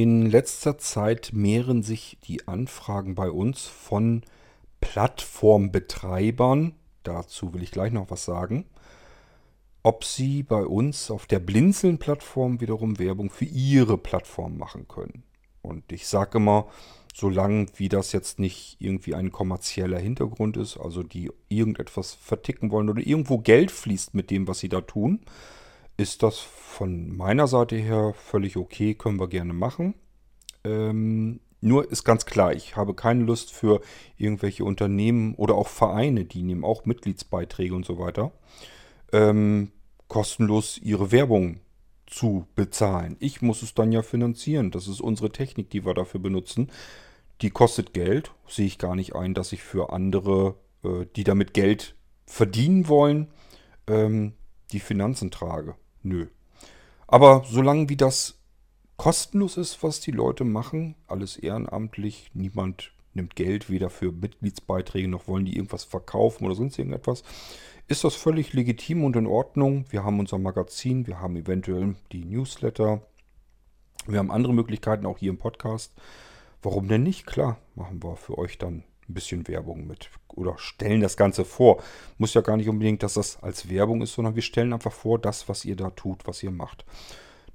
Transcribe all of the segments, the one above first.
In letzter Zeit mehren sich die Anfragen bei uns von Plattformbetreibern, dazu will ich gleich noch was sagen, ob sie bei uns auf der Blinzeln-Plattform wiederum Werbung für ihre Plattform machen können. Und ich sage immer, solange wie das jetzt nicht irgendwie ein kommerzieller Hintergrund ist, also die irgendetwas verticken wollen oder irgendwo Geld fließt mit dem, was sie da tun, ist das von meiner Seite her völlig okay, können wir gerne machen. Ähm, nur ist ganz klar, ich habe keine Lust für irgendwelche Unternehmen oder auch Vereine, die nehmen auch Mitgliedsbeiträge und so weiter, ähm, kostenlos ihre Werbung zu bezahlen. Ich muss es dann ja finanzieren. Das ist unsere Technik, die wir dafür benutzen. Die kostet Geld. Sehe ich gar nicht ein, dass ich für andere, äh, die damit Geld verdienen wollen, ähm, die Finanzen trage. Nö. Aber solange wie das kostenlos ist, was die Leute machen, alles ehrenamtlich, niemand nimmt Geld weder für Mitgliedsbeiträge noch wollen die irgendwas verkaufen oder sonst irgendetwas, ist das völlig legitim und in Ordnung. Wir haben unser Magazin, wir haben eventuell die Newsletter, wir haben andere Möglichkeiten auch hier im Podcast. Warum denn nicht? Klar, machen wir für euch dann ein bisschen Werbung mit oder stellen das Ganze vor. Muss ja gar nicht unbedingt, dass das als Werbung ist, sondern wir stellen einfach vor, das, was ihr da tut, was ihr macht.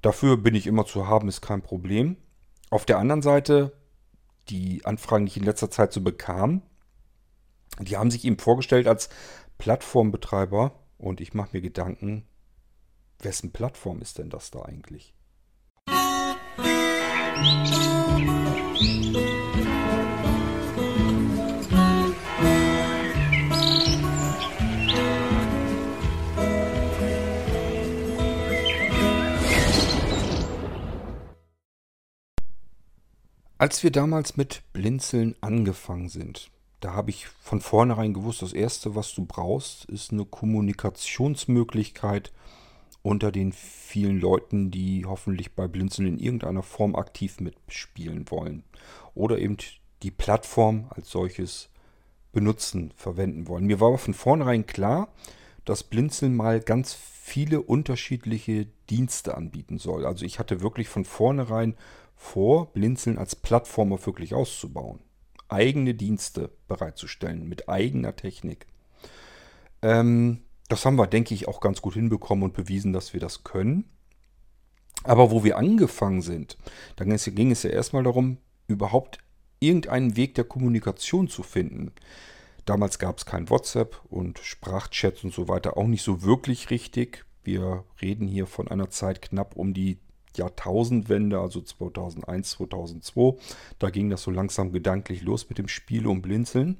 Dafür bin ich immer zu haben, ist kein Problem. Auf der anderen Seite, die Anfragen, die ich in letzter Zeit so bekam, die haben sich eben vorgestellt als Plattformbetreiber und ich mache mir Gedanken, wessen Plattform ist denn das da eigentlich? Als wir damals mit Blinzeln angefangen sind, da habe ich von vornherein gewusst, das Erste, was du brauchst, ist eine Kommunikationsmöglichkeit unter den vielen Leuten, die hoffentlich bei Blinzeln in irgendeiner Form aktiv mitspielen wollen. Oder eben die Plattform als solches benutzen, verwenden wollen. Mir war aber von vornherein klar, dass Blinzeln mal ganz viele unterschiedliche Dienste anbieten soll. Also ich hatte wirklich von vornherein vor, Blinzeln als Plattform auch wirklich auszubauen. Eigene Dienste bereitzustellen mit eigener Technik. Ähm, das haben wir, denke ich, auch ganz gut hinbekommen und bewiesen, dass wir das können. Aber wo wir angefangen sind, da ging es ja erstmal darum, überhaupt irgendeinen Weg der Kommunikation zu finden. Damals gab es kein WhatsApp und Sprachchats und so weiter auch nicht so wirklich richtig. Wir reden hier von einer Zeit knapp um die Jahrtausendwende, also 2001, 2002. Da ging das so langsam gedanklich los mit dem Spiel und Blinzeln.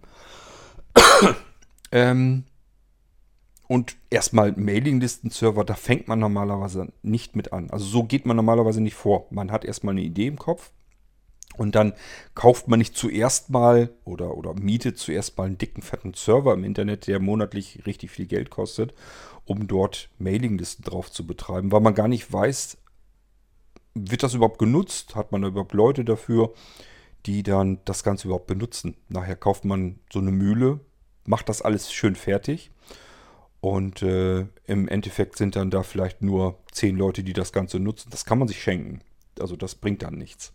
ähm, und erstmal Mailinglisten-Server, da fängt man normalerweise nicht mit an. Also so geht man normalerweise nicht vor. Man hat erstmal eine Idee im Kopf und dann kauft man nicht zuerst mal oder, oder mietet zuerst mal einen dicken, fetten Server im Internet, der monatlich richtig viel Geld kostet, um dort Mailinglisten drauf zu betreiben, weil man gar nicht weiß, wird das überhaupt genutzt? Hat man da überhaupt Leute dafür, die dann das Ganze überhaupt benutzen? Nachher kauft man so eine Mühle, macht das alles schön fertig. Und äh, im Endeffekt sind dann da vielleicht nur zehn Leute, die das Ganze nutzen. Das kann man sich schenken. Also das bringt dann nichts.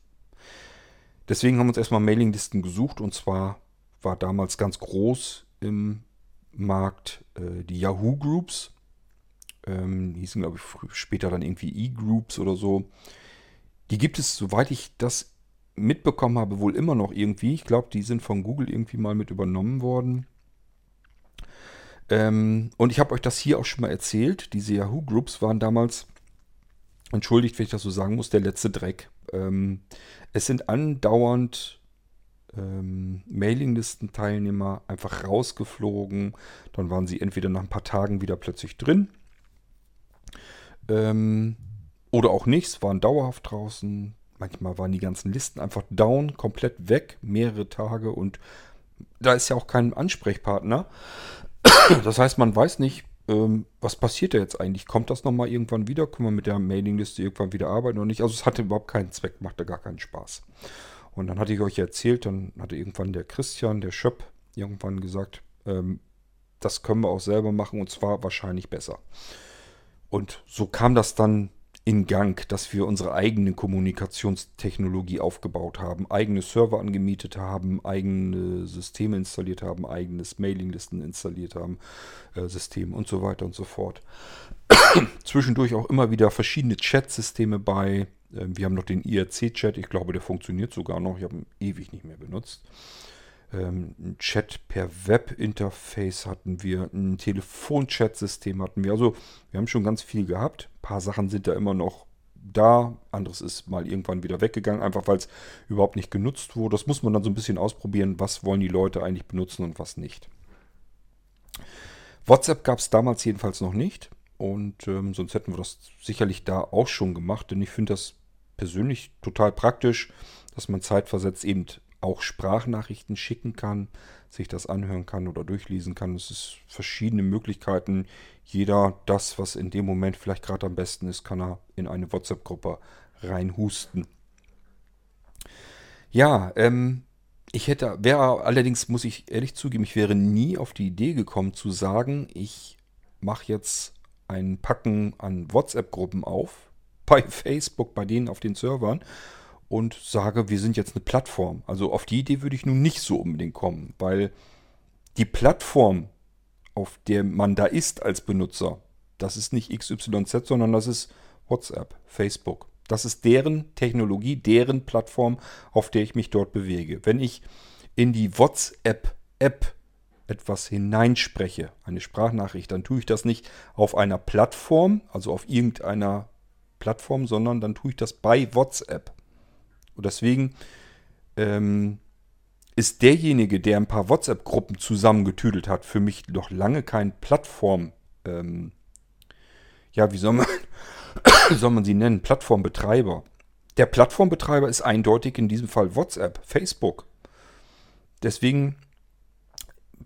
Deswegen haben wir uns erstmal Mailinglisten gesucht. Und zwar war damals ganz groß im Markt äh, die Yahoo Groups. Ähm, die hießen, glaube ich, später dann irgendwie E-Groups oder so. Die gibt es, soweit ich das mitbekommen habe, wohl immer noch irgendwie. Ich glaube, die sind von Google irgendwie mal mit übernommen worden. Ähm, und ich habe euch das hier auch schon mal erzählt. Diese Yahoo Groups waren damals, entschuldigt, wenn ich das so sagen muss, der letzte Dreck. Ähm, es sind andauernd ähm, Mailinglisten-Teilnehmer einfach rausgeflogen. Dann waren sie entweder nach ein paar Tagen wieder plötzlich drin. Ähm, oder auch nicht, es waren dauerhaft draußen. Manchmal waren die ganzen Listen einfach down, komplett weg, mehrere Tage und da ist ja auch kein Ansprechpartner. Das heißt, man weiß nicht, ähm, was passiert da jetzt eigentlich? Kommt das nochmal irgendwann wieder? Können wir mit der Mailingliste irgendwann wieder arbeiten oder nicht? Also es hatte überhaupt keinen Zweck, machte gar keinen Spaß. Und dann hatte ich euch erzählt, dann hatte irgendwann der Christian, der Schöpp, irgendwann gesagt, ähm, das können wir auch selber machen und zwar wahrscheinlich besser. Und so kam das dann in Gang, dass wir unsere eigene Kommunikationstechnologie aufgebaut haben, eigene Server angemietet haben, eigene Systeme installiert haben, eigenes Mailinglisten installiert haben, äh, System und so weiter und so fort. Zwischendurch auch immer wieder verschiedene Chat-Systeme bei. Äh, wir haben noch den IRC-Chat, ich glaube, der funktioniert sogar noch. Ich habe ihn ewig nicht mehr benutzt. Ähm, ein Chat per Web-Interface hatten wir, ein Telefon-Chat-System hatten wir. Also wir haben schon ganz viel gehabt. Ein paar Sachen sind da immer noch da, anderes ist mal irgendwann wieder weggegangen, einfach weil es überhaupt nicht genutzt wurde. Das muss man dann so ein bisschen ausprobieren, was wollen die Leute eigentlich benutzen und was nicht. WhatsApp gab es damals jedenfalls noch nicht und ähm, sonst hätten wir das sicherlich da auch schon gemacht, denn ich finde das persönlich total praktisch, dass man zeitversetzt eben auch Sprachnachrichten schicken kann, sich das anhören kann oder durchlesen kann. Es ist verschiedene Möglichkeiten. Jeder das, was in dem Moment vielleicht gerade am besten ist, kann er in eine WhatsApp-Gruppe reinhusten. Ja, ähm, ich hätte, wäre allerdings, muss ich ehrlich zugeben, ich wäre nie auf die Idee gekommen zu sagen, ich mache jetzt ein Packen an WhatsApp-Gruppen auf, bei Facebook, bei denen auf den Servern und sage, wir sind jetzt eine Plattform. Also auf die Idee würde ich nun nicht so unbedingt kommen, weil die Plattform, auf der man da ist als Benutzer, das ist nicht XYZ, sondern das ist WhatsApp, Facebook. Das ist deren Technologie, deren Plattform, auf der ich mich dort bewege. Wenn ich in die WhatsApp-App etwas hineinspreche, eine Sprachnachricht, dann tue ich das nicht auf einer Plattform, also auf irgendeiner Plattform, sondern dann tue ich das bei WhatsApp. Und deswegen ähm, ist derjenige, der ein paar WhatsApp-Gruppen zusammengetüdelt hat, für mich noch lange kein Plattform, ähm, ja, wie soll man, soll man sie nennen? Plattformbetreiber. Der Plattformbetreiber ist eindeutig in diesem Fall WhatsApp, Facebook. Deswegen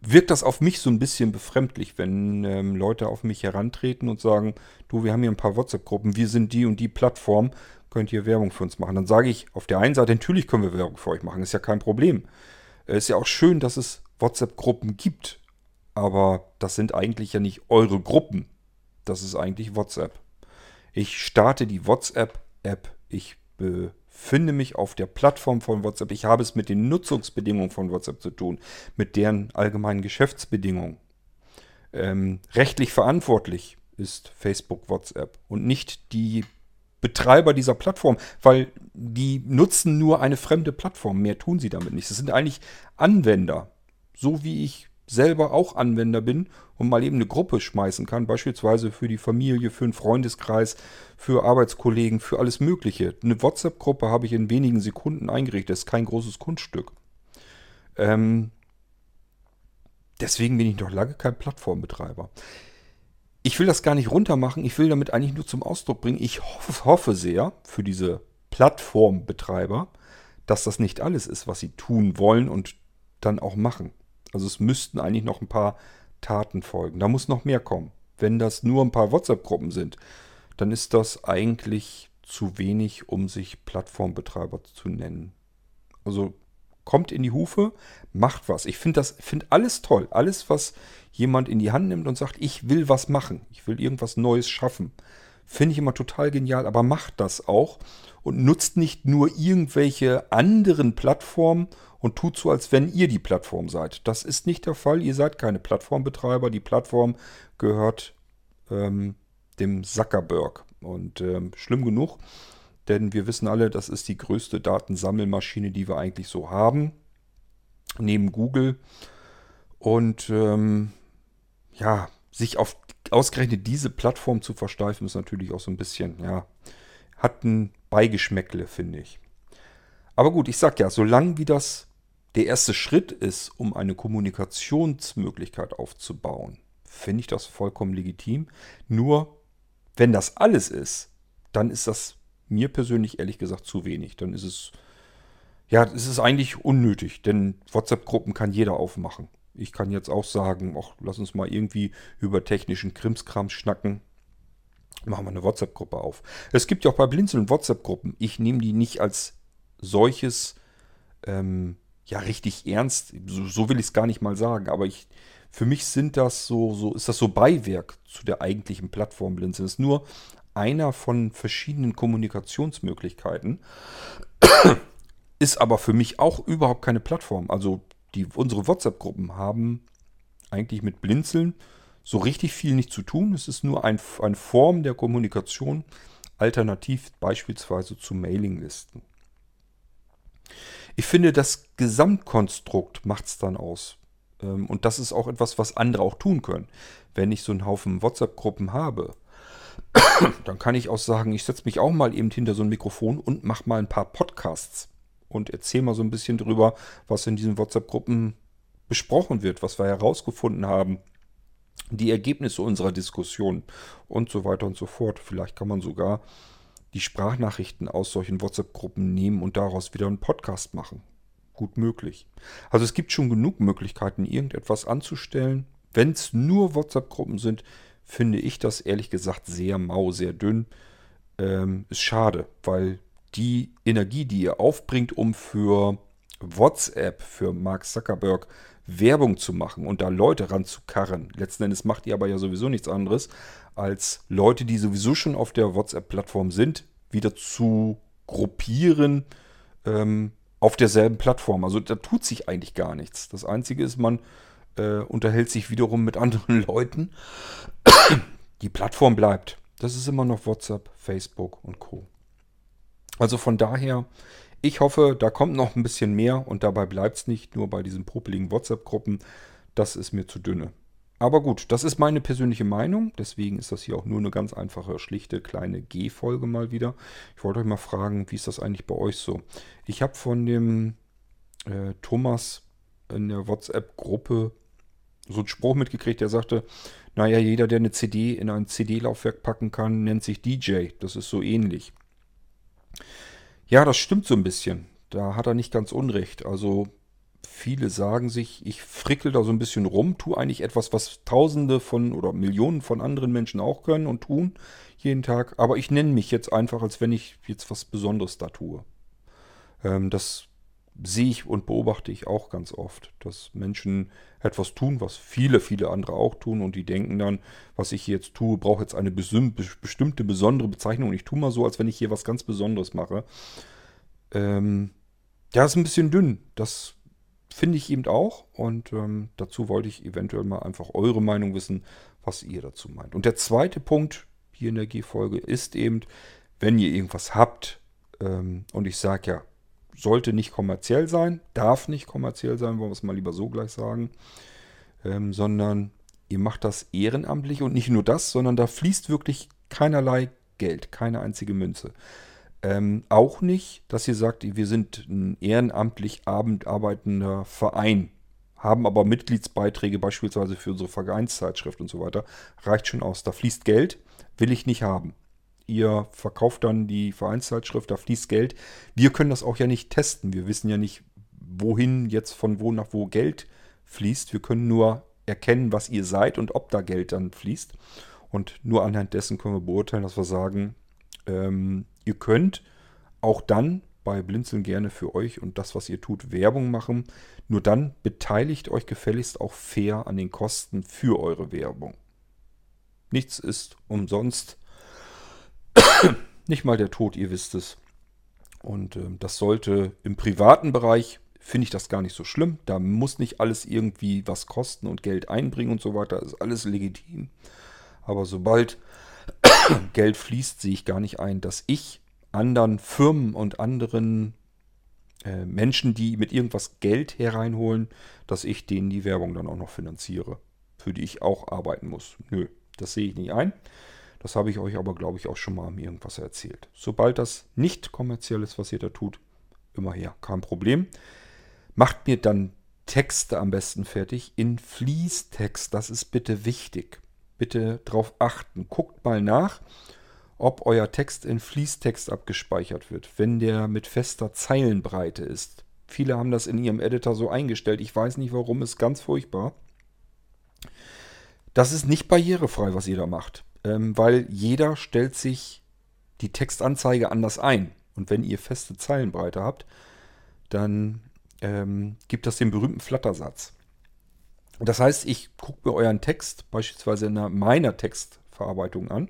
wirkt das auf mich so ein bisschen befremdlich, wenn ähm, Leute auf mich herantreten und sagen, du, wir haben hier ein paar WhatsApp-Gruppen, wir sind die und die Plattform, könnt ihr Werbung für uns machen. Dann sage ich auf der einen Seite, natürlich können wir Werbung für euch machen, ist ja kein Problem. Es ist ja auch schön, dass es WhatsApp-Gruppen gibt, aber das sind eigentlich ja nicht eure Gruppen. Das ist eigentlich WhatsApp. Ich starte die WhatsApp-App. Ich befinde mich auf der Plattform von WhatsApp. Ich habe es mit den Nutzungsbedingungen von WhatsApp zu tun, mit deren allgemeinen Geschäftsbedingungen. Ähm, rechtlich verantwortlich ist Facebook WhatsApp und nicht die Betreiber dieser Plattform, weil die nutzen nur eine fremde Plattform. Mehr tun sie damit nicht. Das sind eigentlich Anwender. So wie ich selber auch Anwender bin und mal eben eine Gruppe schmeißen kann, beispielsweise für die Familie, für einen Freundeskreis, für Arbeitskollegen, für alles Mögliche. Eine WhatsApp-Gruppe habe ich in wenigen Sekunden eingerichtet. Das ist kein großes Kunststück. Ähm, deswegen bin ich noch lange kein Plattformbetreiber ich will das gar nicht runtermachen. Ich will damit eigentlich nur zum Ausdruck bringen. Ich hoffe, hoffe sehr für diese Plattformbetreiber, dass das nicht alles ist, was sie tun wollen und dann auch machen. Also es müssten eigentlich noch ein paar Taten folgen. Da muss noch mehr kommen. Wenn das nur ein paar WhatsApp-Gruppen sind, dann ist das eigentlich zu wenig, um sich Plattformbetreiber zu nennen. Also kommt in die Hufe, macht was. Ich finde das, finde alles toll. Alles, was jemand in die Hand nimmt und sagt, ich will was machen, ich will irgendwas Neues schaffen. Finde ich immer total genial, aber macht das auch und nutzt nicht nur irgendwelche anderen Plattformen und tut so, als wenn ihr die Plattform seid. Das ist nicht der Fall. Ihr seid keine Plattformbetreiber. Die Plattform gehört ähm, dem Zuckerberg. Und ähm, schlimm genug, denn wir wissen alle, das ist die größte Datensammelmaschine, die wir eigentlich so haben. Neben Google. Und ähm, ja, sich auf ausgerechnet diese Plattform zu versteifen, ist natürlich auch so ein bisschen, ja, hat ein Beigeschmäckle, finde ich. Aber gut, ich sag ja, solange wie das der erste Schritt ist, um eine Kommunikationsmöglichkeit aufzubauen, finde ich das vollkommen legitim. Nur, wenn das alles ist, dann ist das mir persönlich ehrlich gesagt zu wenig. Dann ist es, ja, es ist eigentlich unnötig, denn WhatsApp-Gruppen kann jeder aufmachen. Ich kann jetzt auch sagen, ach, lass uns mal irgendwie über technischen Krimskram schnacken. Machen wir eine WhatsApp-Gruppe auf. Es gibt ja auch bei Blinzeln WhatsApp-Gruppen. Ich nehme die nicht als solches ähm, ja richtig ernst. So, so will ich es gar nicht mal sagen. Aber ich, für mich sind das so, so, ist das so Beiwerk zu der eigentlichen Plattform Blinzeln. Es ist nur einer von verschiedenen Kommunikationsmöglichkeiten. Ist aber für mich auch überhaupt keine Plattform. Also die, unsere WhatsApp-Gruppen haben eigentlich mit Blinzeln so richtig viel nicht zu tun. Es ist nur ein, eine Form der Kommunikation, alternativ beispielsweise zu Mailinglisten. Ich finde, das Gesamtkonstrukt macht es dann aus. Ähm, und das ist auch etwas, was andere auch tun können. Wenn ich so einen Haufen WhatsApp-Gruppen habe, dann kann ich auch sagen, ich setze mich auch mal eben hinter so ein Mikrofon und mache mal ein paar Podcasts und erzähle mal so ein bisschen drüber, was in diesen WhatsApp-Gruppen besprochen wird, was wir herausgefunden haben, die Ergebnisse unserer Diskussion und so weiter und so fort. Vielleicht kann man sogar die Sprachnachrichten aus solchen WhatsApp-Gruppen nehmen und daraus wieder einen Podcast machen. Gut möglich. Also es gibt schon genug Möglichkeiten, irgendetwas anzustellen. Wenn es nur WhatsApp-Gruppen sind, finde ich das ehrlich gesagt sehr mau, sehr dünn. Ähm, ist schade, weil die Energie, die ihr aufbringt, um für WhatsApp, für Mark Zuckerberg Werbung zu machen und da Leute ranzukarren. Letzten Endes macht ihr aber ja sowieso nichts anderes, als Leute, die sowieso schon auf der WhatsApp-Plattform sind, wieder zu gruppieren ähm, auf derselben Plattform. Also da tut sich eigentlich gar nichts. Das Einzige ist, man äh, unterhält sich wiederum mit anderen Leuten. Die Plattform bleibt. Das ist immer noch WhatsApp, Facebook und Co. Also von daher ich hoffe, da kommt noch ein bisschen mehr und dabei bleibt es nicht nur bei diesen popeligen WhatsApp-Gruppen. Das ist mir zu dünne. Aber gut, das ist meine persönliche Meinung. Deswegen ist das hier auch nur eine ganz einfache, schlichte, kleine G-Folge mal wieder. Ich wollte euch mal fragen, wie ist das eigentlich bei euch so? Ich habe von dem äh, Thomas in der WhatsApp-Gruppe so einen Spruch mitgekriegt, der sagte, naja, jeder, der eine CD in ein CD-Laufwerk packen kann, nennt sich DJ. Das ist so ähnlich. Ja, das stimmt so ein bisschen. Da hat er nicht ganz unrecht. Also viele sagen sich, ich frickel da so ein bisschen rum, tue eigentlich etwas, was Tausende von oder Millionen von anderen Menschen auch können und tun jeden Tag. Aber ich nenne mich jetzt einfach, als wenn ich jetzt was Besonderes da tue. Ähm, das sehe ich und beobachte ich auch ganz oft, dass Menschen etwas tun, was viele, viele andere auch tun und die denken dann, was ich jetzt tue, braucht jetzt eine bestimmte besondere Bezeichnung und ich tue mal so, als wenn ich hier was ganz Besonderes mache. Ähm, ja, ist ein bisschen dünn. Das finde ich eben auch und ähm, dazu wollte ich eventuell mal einfach eure Meinung wissen, was ihr dazu meint. Und der zweite Punkt hier in der G-Folge ist eben, wenn ihr irgendwas habt ähm, und ich sage ja, sollte nicht kommerziell sein, darf nicht kommerziell sein, wollen wir es mal lieber so gleich sagen, ähm, sondern ihr macht das ehrenamtlich und nicht nur das, sondern da fließt wirklich keinerlei Geld, keine einzige Münze. Ähm, auch nicht, dass ihr sagt, wir sind ein ehrenamtlich abendarbeitender Verein, haben aber Mitgliedsbeiträge beispielsweise für unsere Vereinszeitschrift und so weiter. Reicht schon aus. Da fließt Geld, will ich nicht haben ihr verkauft dann die Vereinszeitschrift, da fließt Geld. Wir können das auch ja nicht testen. Wir wissen ja nicht, wohin jetzt von wo nach wo Geld fließt. Wir können nur erkennen, was ihr seid und ob da Geld dann fließt. Und nur anhand dessen können wir beurteilen, dass wir sagen, ähm, ihr könnt auch dann bei Blinzeln gerne für euch und das, was ihr tut, Werbung machen. Nur dann beteiligt euch gefälligst auch fair an den Kosten für eure Werbung. Nichts ist umsonst. Nicht mal der Tod, ihr wisst es. Und äh, das sollte im privaten Bereich, finde ich das gar nicht so schlimm. Da muss nicht alles irgendwie was kosten und Geld einbringen und so weiter. Ist alles legitim. Aber sobald Geld fließt, sehe ich gar nicht ein, dass ich anderen Firmen und anderen äh, Menschen, die mit irgendwas Geld hereinholen, dass ich denen die Werbung dann auch noch finanziere, für die ich auch arbeiten muss. Nö, das sehe ich nicht ein. Das habe ich euch aber, glaube ich, auch schon mal irgendwas erzählt. Sobald das nicht kommerziell ist, was ihr da tut, immer her, kein Problem. Macht mir dann Texte am besten fertig in Fließtext. Das ist bitte wichtig. Bitte darauf achten. Guckt mal nach, ob euer Text in Fließtext abgespeichert wird, wenn der mit fester Zeilenbreite ist. Viele haben das in ihrem Editor so eingestellt. Ich weiß nicht warum, ist ganz furchtbar. Das ist nicht barrierefrei, was ihr da macht ähm, weil jeder stellt sich die Textanzeige anders ein. Und wenn ihr feste Zeilenbreite habt, dann ähm, gibt das den berühmten Flattersatz. Das heißt, ich gucke mir euren Text beispielsweise in meiner Textverarbeitung an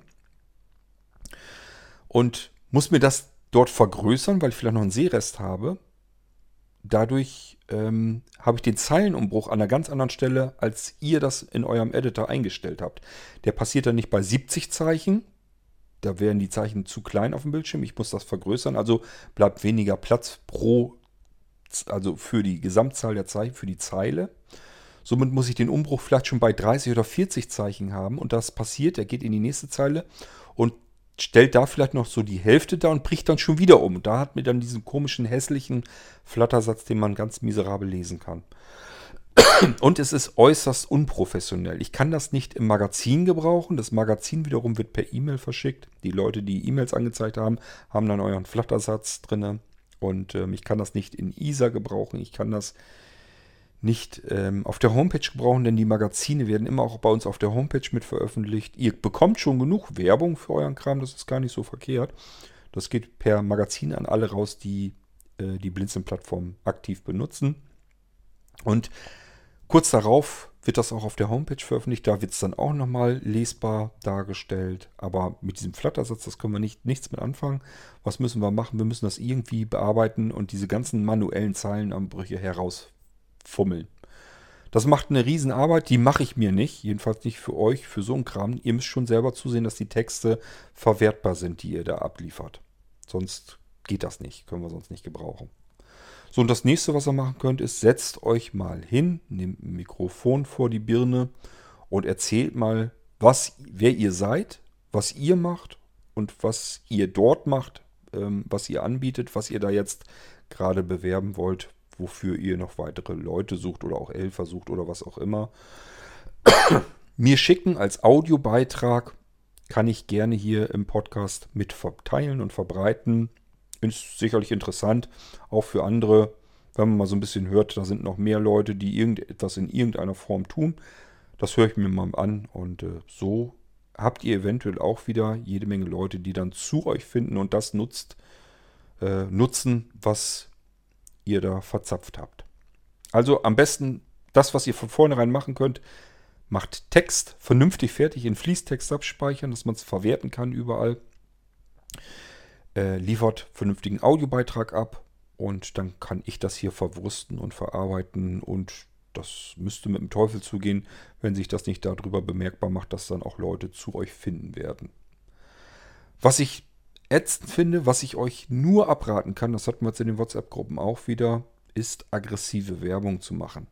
und muss mir das dort vergrößern, weil ich vielleicht noch einen Sehrest habe. Dadurch ähm, habe ich den Zeilenumbruch an einer ganz anderen Stelle, als ihr das in eurem Editor eingestellt habt. Der passiert dann nicht bei 70 Zeichen. Da wären die Zeichen zu klein auf dem Bildschirm. Ich muss das vergrößern. Also bleibt weniger Platz pro, also für die Gesamtzahl der Zeichen, für die Zeile. Somit muss ich den Umbruch vielleicht schon bei 30 oder 40 Zeichen haben. Und das passiert, er geht in die nächste Zeile und stellt da vielleicht noch so die Hälfte da und bricht dann schon wieder um. Und da hat mir dann diesen komischen, hässlichen Flattersatz, den man ganz miserabel lesen kann. Und es ist äußerst unprofessionell. Ich kann das nicht im Magazin gebrauchen. Das Magazin wiederum wird per E-Mail verschickt. Die Leute, die E-Mails angezeigt haben, haben dann euren Flattersatz drin. Und ähm, ich kann das nicht in ISA gebrauchen. Ich kann das nicht ähm, auf der Homepage gebrauchen, denn die Magazine werden immer auch bei uns auf der Homepage mit veröffentlicht. Ihr bekommt schon genug Werbung für euren Kram, das ist gar nicht so verkehrt. Das geht per Magazin an alle raus, die äh, die Blinzeln-Plattform aktiv benutzen. Und kurz darauf wird das auch auf der Homepage veröffentlicht. Da wird es dann auch nochmal lesbar dargestellt. Aber mit diesem Flattersatz, das können wir nicht, nichts mit anfangen. Was müssen wir machen? Wir müssen das irgendwie bearbeiten und diese ganzen manuellen Zeilenanbrüche heraus fummeln. Das macht eine Riesenarbeit, die mache ich mir nicht, jedenfalls nicht für euch, für so einen Kram. Ihr müsst schon selber zusehen, dass die Texte verwertbar sind, die ihr da abliefert. Sonst geht das nicht, können wir sonst nicht gebrauchen. So, und das nächste, was ihr machen könnt, ist, setzt euch mal hin, nehmt ein Mikrofon vor die Birne und erzählt mal, was, wer ihr seid, was ihr macht und was ihr dort macht, ähm, was ihr anbietet, was ihr da jetzt gerade bewerben wollt, wofür ihr noch weitere Leute sucht oder auch Helfer sucht oder was auch immer. Mir schicken als Audiobeitrag kann ich gerne hier im Podcast mit verteilen und verbreiten. Ist sicherlich interessant, auch für andere, wenn man mal so ein bisschen hört, da sind noch mehr Leute, die irgendetwas in irgendeiner Form tun. Das höre ich mir mal an und äh, so habt ihr eventuell auch wieder jede Menge Leute, die dann zu euch finden und das nutzt, äh, nutzen, was ihr da verzapft habt. Also am besten das, was ihr von vornherein machen könnt, macht Text vernünftig fertig in Fließtext abspeichern, dass man es verwerten kann überall. Äh, liefert vernünftigen Audiobeitrag ab und dann kann ich das hier verwursten und verarbeiten und das müsste mit dem Teufel zugehen, wenn sich das nicht darüber bemerkbar macht, dass dann auch Leute zu euch finden werden. Was ich ätzend finde, was ich euch nur abraten kann, das hatten wir jetzt in den WhatsApp-Gruppen auch wieder, ist aggressive Werbung zu machen.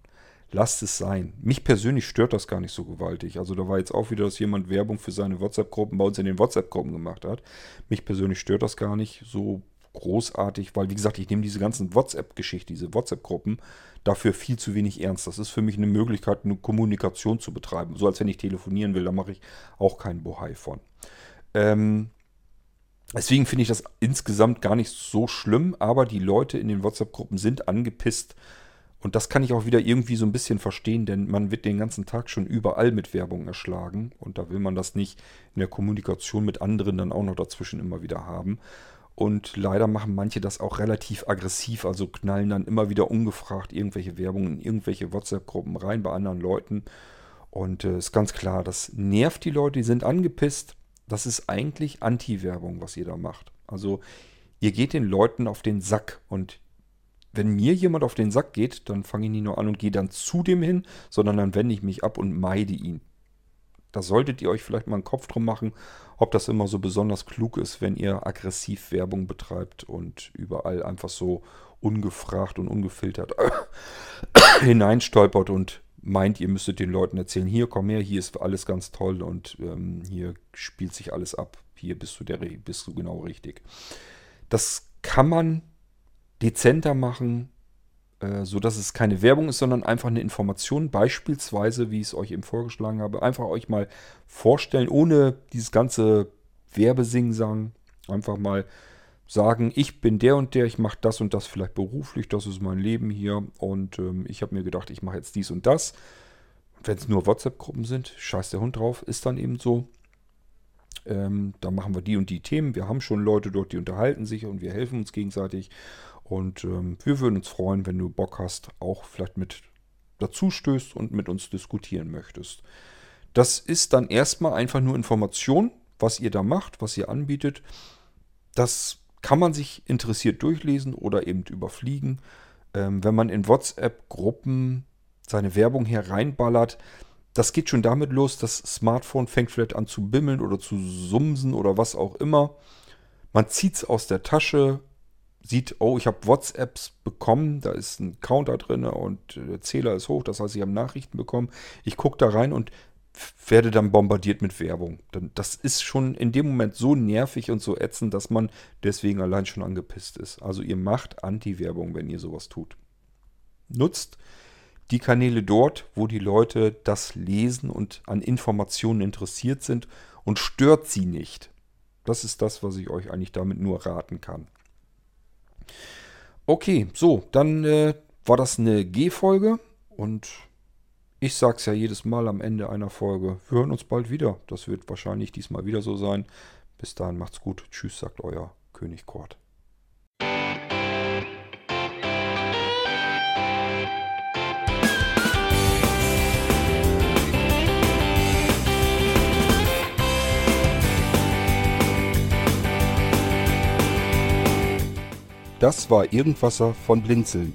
Lasst es sein. Mich persönlich stört das gar nicht so gewaltig. Also da war jetzt auch wieder, dass jemand Werbung für seine WhatsApp-Gruppen bei uns in den WhatsApp-Gruppen gemacht hat. Mich persönlich stört das gar nicht so großartig, weil wie gesagt, ich nehme diese ganzen WhatsApp-Geschichte, diese WhatsApp-Gruppen dafür viel zu wenig ernst. Das ist für mich eine Möglichkeit, eine Kommunikation zu betreiben. So als wenn ich telefonieren will, da mache ich auch keinen Bohai von. Ähm, Deswegen finde ich das insgesamt gar nicht so schlimm, aber die Leute in den WhatsApp-Gruppen sind angepisst. Und das kann ich auch wieder irgendwie so ein bisschen verstehen, denn man wird den ganzen Tag schon überall mit Werbung erschlagen. Und da will man das nicht in der Kommunikation mit anderen dann auch noch dazwischen immer wieder haben. Und leider machen manche das auch relativ aggressiv, also knallen dann immer wieder ungefragt irgendwelche Werbung in irgendwelche WhatsApp-Gruppen rein bei anderen Leuten. Und äh, ist ganz klar, das nervt die Leute, die sind angepisst. Das ist eigentlich Anti-Werbung, was ihr da macht. Also ihr geht den Leuten auf den Sack und wenn mir jemand auf den Sack geht, dann fange ich nicht nur an und gehe dann zu dem hin, sondern dann wende ich mich ab und meide ihn. Da solltet ihr euch vielleicht mal einen Kopf drum machen, ob das immer so besonders klug ist, wenn ihr aggressiv Werbung betreibt und überall einfach so ungefragt und ungefiltert hineinstolpert und meint, ihr müsstet den Leuten erzählen, hier komm her, hier ist alles ganz toll und ähm, hier spielt sich alles ab. Hier bist du, der, bist du genau richtig. Das kann man dezenter machen, äh, sodass es keine Werbung ist, sondern einfach eine Information. Beispielsweise, wie ich es euch eben vorgeschlagen habe, einfach euch mal vorstellen, ohne dieses ganze Werbesingsang. Einfach mal sagen, ich bin der und der, ich mache das und das vielleicht beruflich, das ist mein Leben hier und ähm, ich habe mir gedacht, ich mache jetzt dies und das. Wenn es nur WhatsApp-Gruppen sind, scheiß der Hund drauf, ist dann eben so. Ähm, da machen wir die und die Themen. Wir haben schon Leute dort, die unterhalten sich und wir helfen uns gegenseitig. Und ähm, wir würden uns freuen, wenn du Bock hast, auch vielleicht mit dazu stößt und mit uns diskutieren möchtest. Das ist dann erstmal einfach nur Information was ihr da macht, was ihr anbietet. Das kann man sich interessiert durchlesen oder eben überfliegen. Ähm, wenn man in WhatsApp-Gruppen seine Werbung hereinballert, das geht schon damit los, das Smartphone fängt vielleicht an zu bimmeln oder zu sumsen oder was auch immer. Man zieht es aus der Tasche, sieht, oh, ich habe WhatsApps bekommen, da ist ein Counter drin und der Zähler ist hoch, das heißt, ich habe Nachrichten bekommen. Ich gucke da rein und werde dann bombardiert mit Werbung. Das ist schon in dem Moment so nervig und so ätzend, dass man deswegen allein schon angepisst ist. Also ihr macht Anti-Werbung, wenn ihr sowas tut. Nutzt die Kanäle dort, wo die Leute das lesen und an Informationen interessiert sind und stört sie nicht. Das ist das, was ich euch eigentlich damit nur raten kann. Okay, so, dann äh, war das eine G-Folge und ich sage es ja jedes Mal am Ende einer Folge. Wir hören uns bald wieder. Das wird wahrscheinlich diesmal wieder so sein. Bis dahin macht's gut. Tschüss, sagt euer König Kort. Das war Irgendwasser von Blinzeln.